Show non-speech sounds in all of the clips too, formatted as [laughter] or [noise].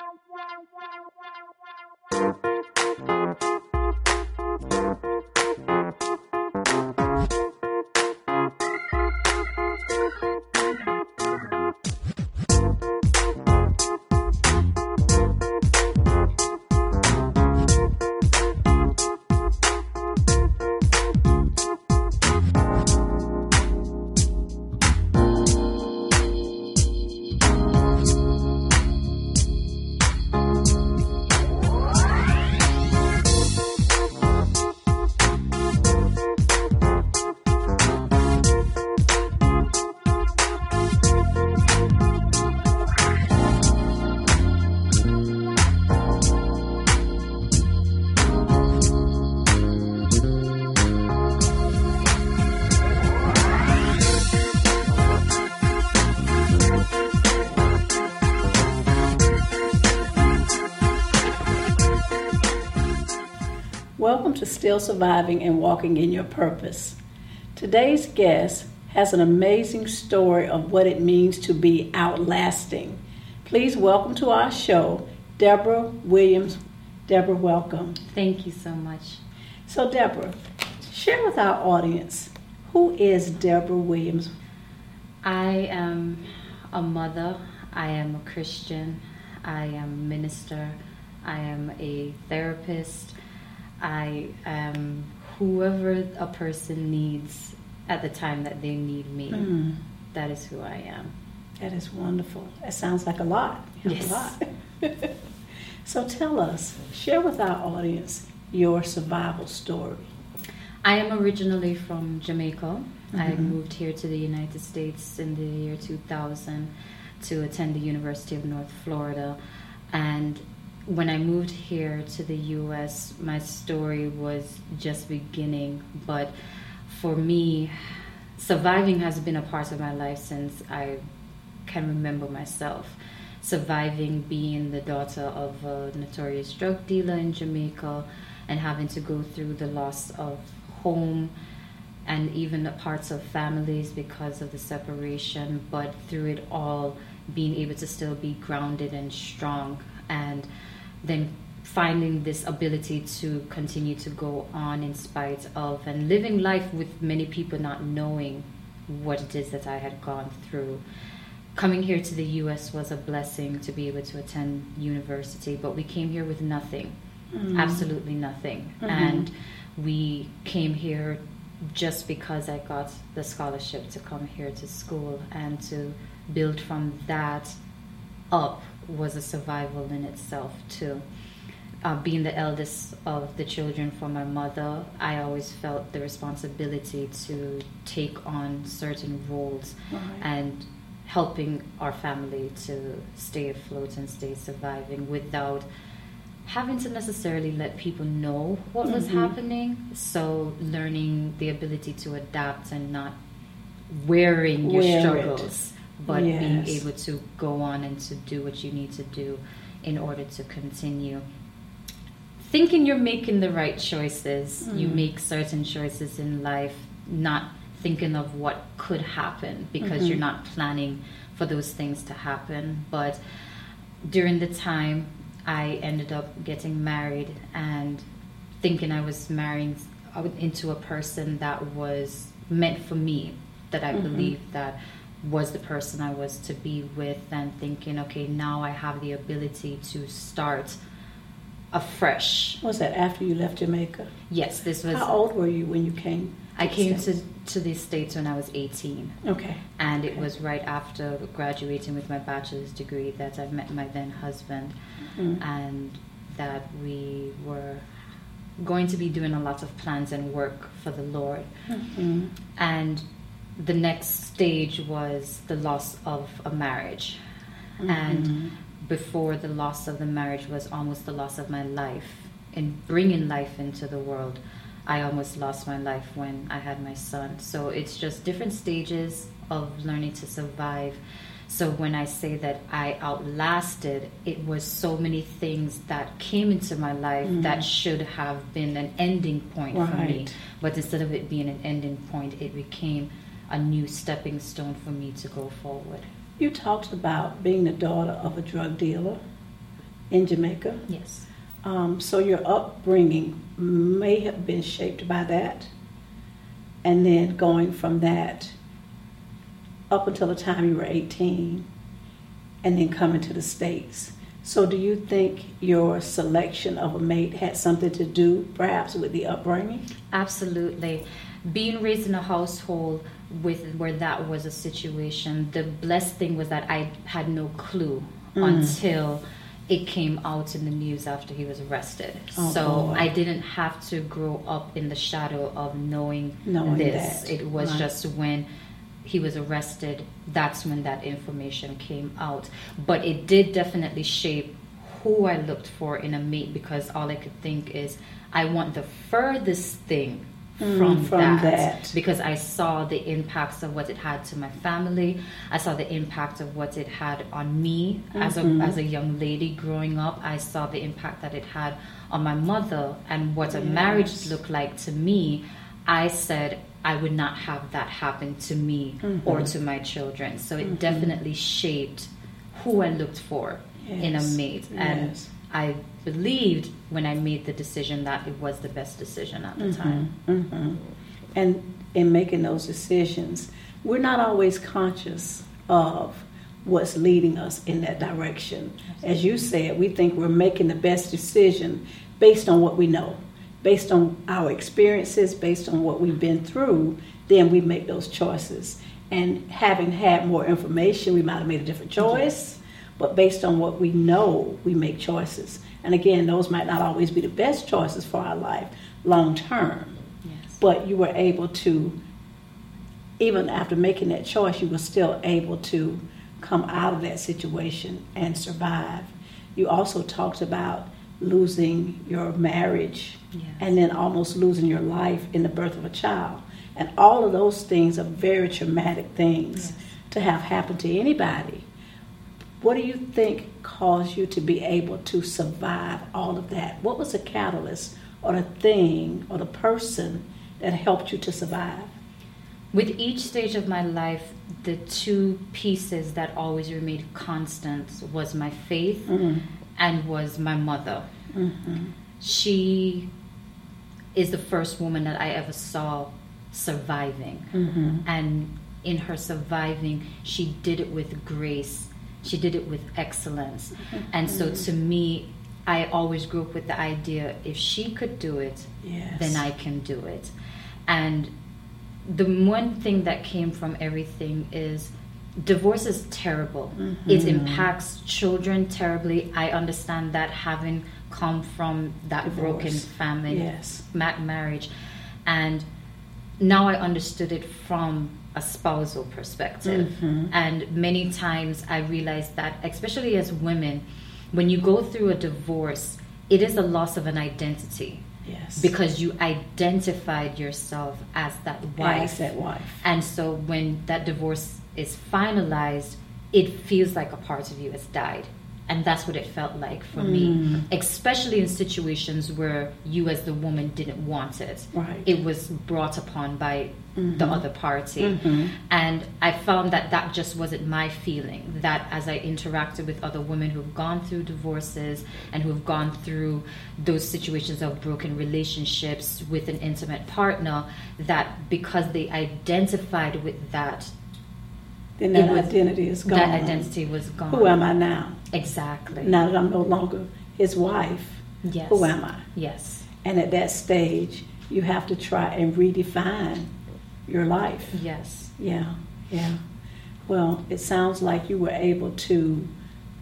Welcome to Still Surviving and Walking in Your Purpose. Today's guest has an amazing story of what it means to be outlasting. Please welcome to our show Deborah Williams. Deborah, welcome. Thank you so much. So, Deborah, share with our audience who is Deborah Williams? I am a mother, I am a Christian, I am a minister, I am a therapist. I am whoever a person needs at the time that they need me. Mm, That is who I am. that is wonderful. That sounds like a lot. Yes. A lot. [laughs] so, tell us, share with our audience your survival story. I am originally from Jamaica. I Mhm. moved here to the United States in the year 2000 to attend the University of North Florida. And when I moved here to the US, my story was just beginning. But for me, surviving has been a part of my life since I can remember myself. Surviving being the daughter of a notorious drug dealer in Jamaica and having to go through the loss of home and even parts of families because of the separation, but through it all, being able to still be grounded and strong, and then finding this ability to continue to go on in spite of and living life with many people not knowing what it is that I had gone through. Coming here to the US was a blessing to be able to attend university, but we came here with nothing Mm. absolutely nothing. Mhm. And we came here just because I got the scholarship to come here to school and to build from that up was a survival in itself too. Uh, being the eldest of the children for my mother, I always felt the responsibility to take on certain roles Right. and helping our family to stay afloat and stay surviving without having to necessarily let people know what was Mhm. happening. So learning the ability to adapt and not wearing your Wear it. But being able to go on and to do what you need to do in order to continue. Thinking you're making the right choices, you Mm. make certain choices in life, not thinking of what could happen because Mhm. you're not planning for those things to happen. But during the time, I ended up getting married and thinking I was marrying into a person that was meant for me, that I Mhm. believed that was the person I was to be with, and thinking, okay, now I have the ability to start afresh. Was that after you left Jamaica? Yes, this was. How old were you when you came? I came States? to, to the States when I was 18. Okay. And it Okay. was right after graduating with my bachelor's degree that I met my then husband, Mm. and that we were going to be doing a lot of plans and work for the Lord. Mhm. And the next stage was the loss of a marriage. And Mhm. before the loss of the marriage was almost the loss of my life. In bringing life into the world, I almost lost my life when I had my son. So it's just different stages of learning to survive. So when I say that I outlasted, it was so many things that came into my life Mhm. that should have been an ending point for me. But instead of it being an ending point, it became a new stepping stone for me to go forward. You talked about being the daughter of a drug dealer. in Jamaica. Yes. Um, so your upbringing may have been shaped by that, and then going from that up until the time you were 18, and then coming to the States. So, do you think your selection of a mate had something to do, perhaps, with the upbringing? Absolutely. Being raised in a household with where that was a situation, the blessed thing was that I had no clue Mm. until it came out in the news after he was arrested. Oh, so boy. I didn't have to grow up in the shadow of knowing, Knowing this. that. It was Right. just when he was arrested, that's when that information came out. But it did definitely shape who I looked for in a mate because all I could think is, I want the furthest thing Mm, from, from that, that. because I saw the impacts of what it had to my family. I saw the impact of what it had on me as a Mhm. as a young lady growing up. I saw the impact that it had on my mother and what a marriage looked like to me. I said I would not have that happen to me or Mhm. to my children. So it Mhm. definitely shaped who I looked for in a mate. And Yes. I believed when I made the decision that it was the best decision at the time. hmm And in making those decisions, we're not always conscious of what's leading us in that direction. As you said, we think we're making the best decision based on what we know, based on our experiences, based on what we've been through, then we make those choices. And having had more information, we might have made a different choice, but based on what we know, we make choices. And again, those might not always be the best choices for our life long term, Yes. but you were able to, even after making that choice, you were still able to come out of that situation and survive. You also talked about losing your marriage Yes. and then almost losing your life in the birth of a child. And all of those things are very traumatic things Yes. to have happen to anybody. What do you think caused you to be able to survive all of that? What was the catalyst or the thing or the person that helped you to survive? With each stage of my life, the two pieces that always remained constant was my faith Mm-hmm. And was my mother. Mm-hmm. She is the first woman that I ever saw surviving. Mm-hmm. And in her surviving, she did it with grace. She did it with excellence. And so to me, I always grew up with the idea if she could do it, Yes. then I can do it. And the one thing that came from everything is divorce is terrible. It Mhm. impacts children terribly. I understand that having come from that Divorce. broken family Yes. ma- marriage and now I understood it from a spousal perspective. Mhm. And many times I realized that, especially as women, when you go through a divorce, it is a loss of an identity Yes. because you identified yourself as that As wife. that wife. And so when that divorce is finalized, it feels like a part of you has died. And that's what it felt like for Mm. me, especially in situations where you, as the woman, didn't want it. Right. It was brought upon by the Mhm. other party. Mhm. And I found that that just wasn't my feeling. That as I interacted with other women who've gone through divorces and who've gone through those situations of broken relationships with an intimate partner, that because they identified with that, Then that was- identity is gone. that identity was gone. Who am I now? Exactly. Now that I'm no longer his wife, Yes. who am I? Yes. And at that stage, you have to try and redefine your life. Yes. Yeah, yeah. Well, it sounds like you were able to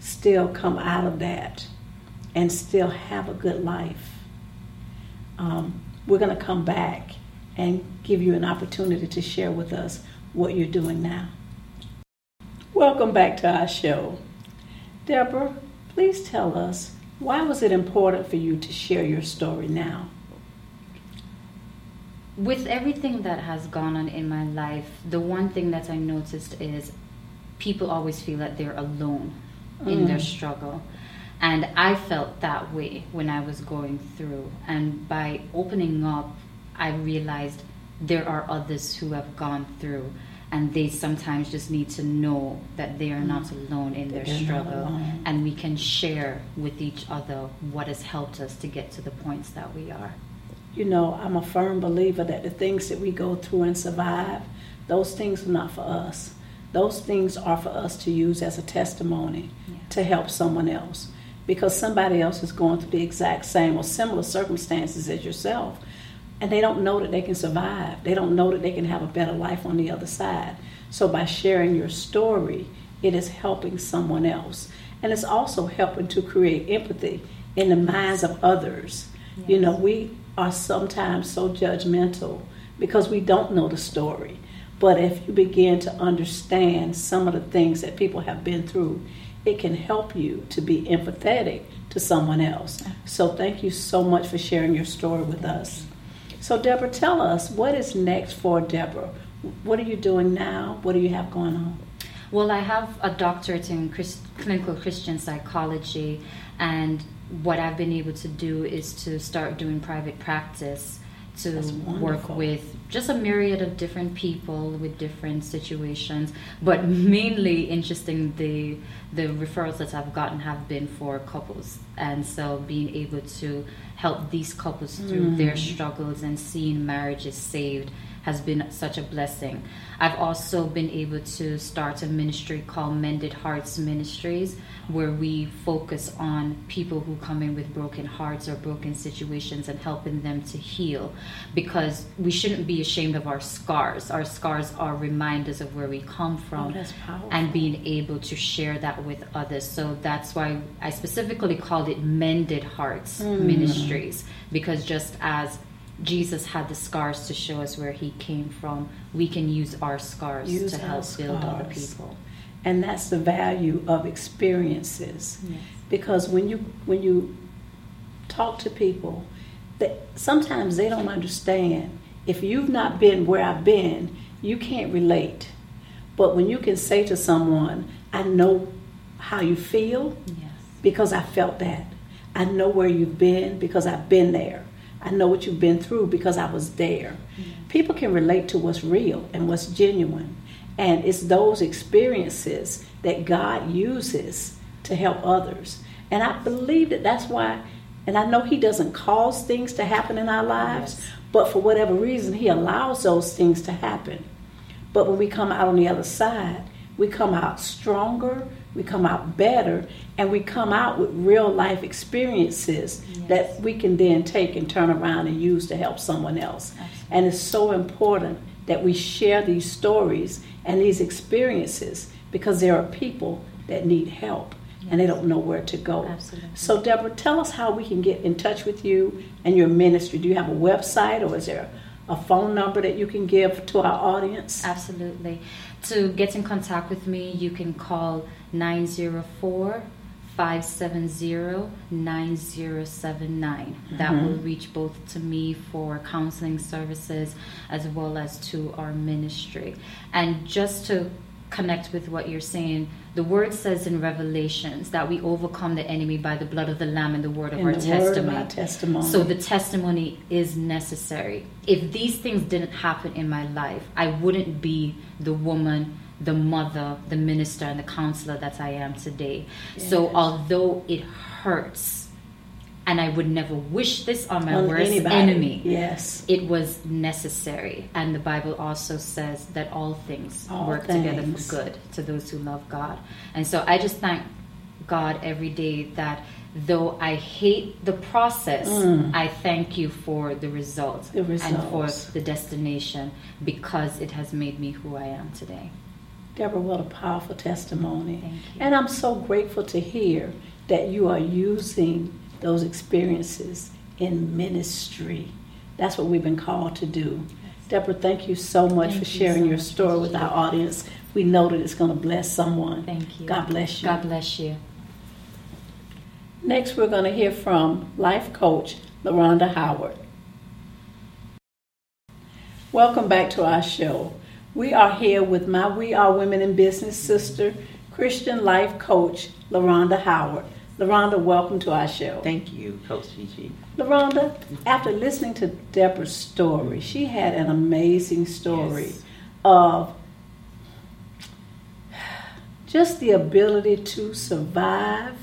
still come out of that and still have a good life. Um, we're going to come back and give you an opportunity to share with us what you're doing now. Welcome back to our show. Deborah, please tell us why was it important for you to share your story now? with everything that has gone on in my life, the one thing that I noticed is people always feel that they're alone in their Mm. struggle. And I felt that way when I was going through. And by opening up, I realized there are others who have gone through. And they sometimes just need to know that they are not Mm. alone in That their struggle and we can share with each other what has helped us to get to the points that we are You know, I'm a firm believer that the things that we go through and survive, those things are not for us. Those things are for us to use as a testimony Yeah. to help someone else. Because somebody else is going through the exact same or similar circumstances as yourself. And they don't know that they can survive. They don't know that they can have a better life on the other side. So by sharing your story, it is helping someone else. And it's also helping to create empathy in the minds of others. You know, we are sometimes so judgmental because we don't know the story. But if you begin to understand some of the things that people have been through, it can help you to be empathetic to someone else. So thank you so much for sharing your story with us. So Deborah, tell us what is next for Deborah. What are you doing now? What do you have going on? Well, I have a doctorate in Christ, clinical Christian psychology, and what I've been able to do is to start doing private practice to work with just a myriad of different people with different situations. But mainly interesting, the the referrals that I've gotten have been for couples, and so being able to help these couples through their mm. struggles and seeing marriages saved has been such a blessing. I've also been able to start a ministry called Mended Hearts Ministries, where we focus on people who come in with broken hearts or broken situations and helping them to heal. Because we shouldn't be ashamed of our scars. Our scars are reminders of where we come from Oh, and being able to share that with others. So that's why I specifically called it Mended Hearts mm. Ministries, because just as Jesus had the scars to show us where he came from, we can use our scars Use to help build other people. And that's the value of experiences. Yes. because when you when you talk to people that sometimes they don't understand if you've not been where i've been you can't relate but when you can say to someone i know how you feel? Yes. because i felt that. I know where you've been because i've been there. I know what you've been through because i was there. People can relate to what's real and what's genuine. And it's those experiences that god uses to help others. And i believe that that's why and i know he doesn't cause things to happen in our lives Yes. but for whatever reason he allows those things to happen. But when we come out on the other side, we come out stronger, we come out better, and we come out with real life experiences Yes. that we can then take and turn around and use to help someone else. Absolutely. And it's so important that we share these stories and these experiences because there are people that need help and they don't know where to go. Absolutely. So, Deborah, tell us how we can get in touch with you and your ministry. Do you have a website or is there a phone number that you can give to our audience? Absolutely. To get in contact with me, you can call 904 570 9079. That Mhm. will reach both to me for counseling services as well as to our ministry. And just to connect with what you're saying, the word says in Revelations that we overcome the enemy by the blood of the Lamb and the word of our the word of testimony. our testimony. So the testimony is necessary. If these things didn't happen in my life, I wouldn't be the woman, the mother, the minister, and the counselor that I am today. So although it hurts, and I would never wish this on my On worst anybody. enemy, Yes. it was necessary. And the Bible also says that all things All work together for good to those who love God. And so I just thank God every day that though I hate the process, Mm. I thank you for the result The and for the destination because it has made me who I am today. Deborah, what a powerful testimony. And I'm so grateful to hear that you are using those experiences in ministry. That's what we've been called to do. Deborah, thank you so much Thank for you sharing so your story with our audience. We know that it's going to bless someone. Thank you. God bless you. God bless you. Next, we're going to hear from life coach LaRonda Howard. Welcome back to our show. We are here with my We Are Women in Business sister, Christian life coach LaRonda Howard. LaRonda, welcome to our show. Thank you, Coach Gigi. LaRonda, after listening to Deborah's story, she had an amazing story Yes. of just the ability to survive,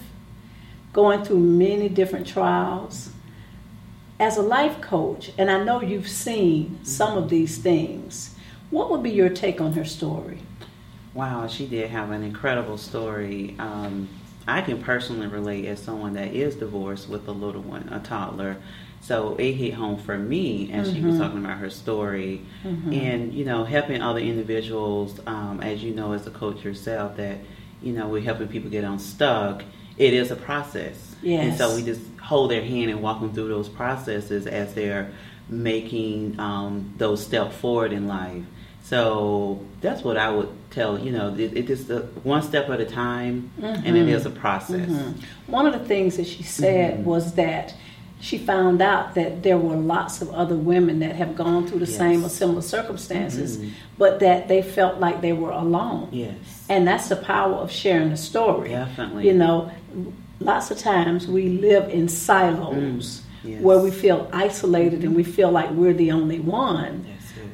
going through many different trials. As a life coach, and I know you've seen some of these things, what would be your take on her story? Wow, she did have an incredible story. Um, I can personally relate as someone that is divorced with a little one, a toddler. So it hit home for me as mm-hmm. she was mm-hmm. talking about her story, mm-hmm. and you know, helping other individuals. Um, as you know, as a coach yourself, that you know, we're helping people get unstuck. It is a process, yes. and so we just hold their hand and walk them through those processes as they're making um, those steps forward in life. So that's what I would tell you know it, it is the one step at a time, mm-hmm. and it mm-hmm. a process. Mm-hmm. One of the things that she said mm-hmm. was that she found out that there were lots of other women that have gone through the yes. same or similar circumstances, mm-hmm. but that they felt like they were alone. Yes. And that's the power of sharing a story. Definitely. You know, lots of times we live in silos mm. yes. where we feel isolated and we feel like we're the only one.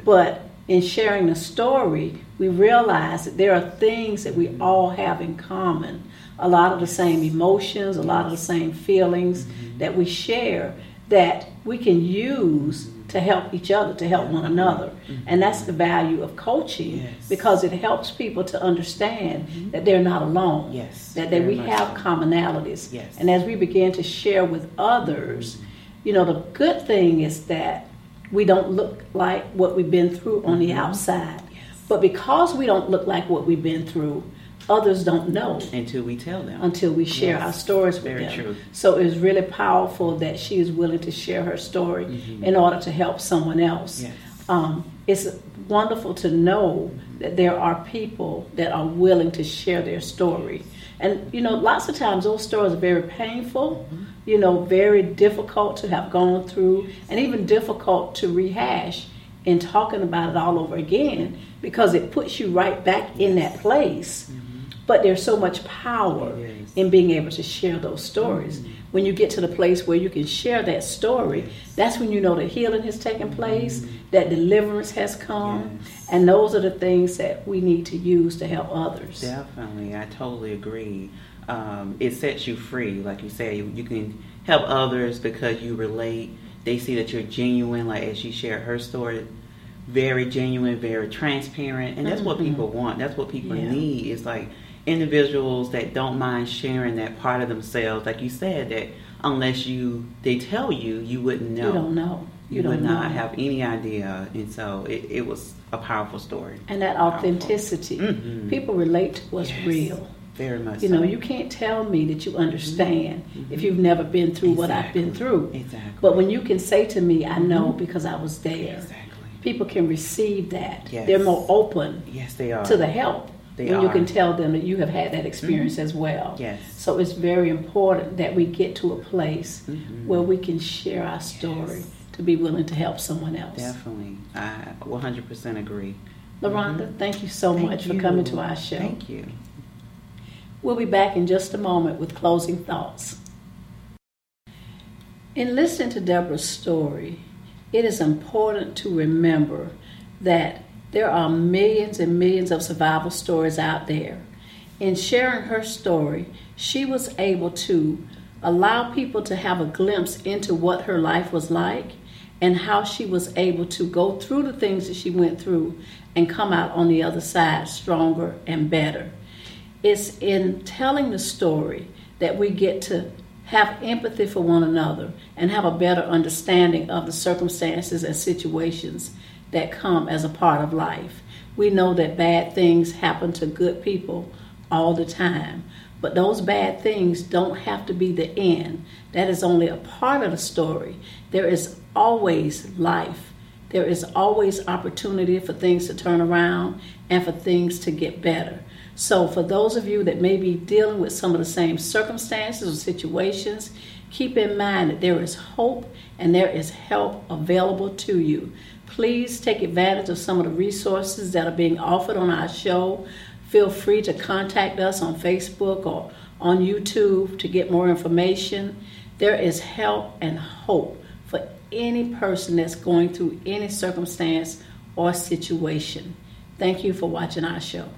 But in sharing the story, we realize that there are things that we all have in common. A lot of the same emotions, a lot of the same feelings mm-hmm. that we share that we can use to help each other, to help one another. Mm-hmm. And that's the value of coaching yes. because it helps people to understand mm-hmm. that they're not alone. Yes. That, that we have so. commonalities. Yes. And as we begin to share with others, mm-hmm. you know, the good thing is that we don't look like what we've been through on the mm-hmm. outside. Yes. But because we don't look like what we've been through, others don't know until we tell them until we share yes. our stories with Very them true. so it's really powerful that she is willing to share her story mm-hmm. in order to help someone else yes. um, it's wonderful to know that there are people that are willing to share their story and you know lots of times those stories are very painful mm-hmm. you know very difficult to have gone through and even difficult to rehash in talking about it all over again because it puts you right back in that place mm-hmm but there's so much power in being able to share those stories. Mm-hmm. When you get to the place where you can share that story, that's when you know that healing has taken place, mm-hmm. that deliverance has come, yes. and those are the things that we need to use to help others. Definitely, I totally agree. Um, it sets you free, like you say. You, you can help others because you relate. They see that you're genuine, like as she shared her story very genuine, very transparent, and that's mm-hmm. what people want. That's what people yeah. need. It's like individuals that don't mind sharing that part of themselves, like you said, that unless you they tell you, you wouldn't know. You don't know. You, you would not know. have any idea, and so it, it, was a powerful story. And that authenticity, mm-hmm. people relate to what's yes. real. Very much. You so. know, you can't tell me that you understand mm-hmm. if you've never been through exactly. what I've been through. Exactly. But when you can say to me, "I know mm-hmm. because I was there," exactly. people can receive that. Yes. They're more open. Yes, they are to the help. They when are. you can tell them that you have had that experience mm-hmm. as well. Yes. So it's very important that we get to a place mm-hmm. where we can share our story yes. to be willing to help someone else. Definitely. I 100% agree. LaRonda, mm-hmm. thank you so thank much you. for coming to our show. Thank you. We'll be back in just a moment with closing thoughts. In listening to Deborah's story, it is important to remember that there are millions and millions of survival stories out there. In sharing her story, she was able to allow people to have a glimpse into what her life was like and how she was able to go through the things that she went through and come out on the other side stronger and better. It's in telling the story that we get to have empathy for one another and have a better understanding of the circumstances and situations that come as a part of life. We know that bad things happen to good people all the time, but those bad things don't have to be the end. That is only a part of the story. There is always life. There is always opportunity for things to turn around and for things to get better. So, for those of you that may be dealing with some of the same circumstances or situations, keep in mind that there is hope and there is help available to you. Please take advantage of some of the resources that are being offered on our show. Feel free to contact us on Facebook or on YouTube to get more information. There is help and hope for any person that's going through any circumstance or situation. Thank you for watching our show.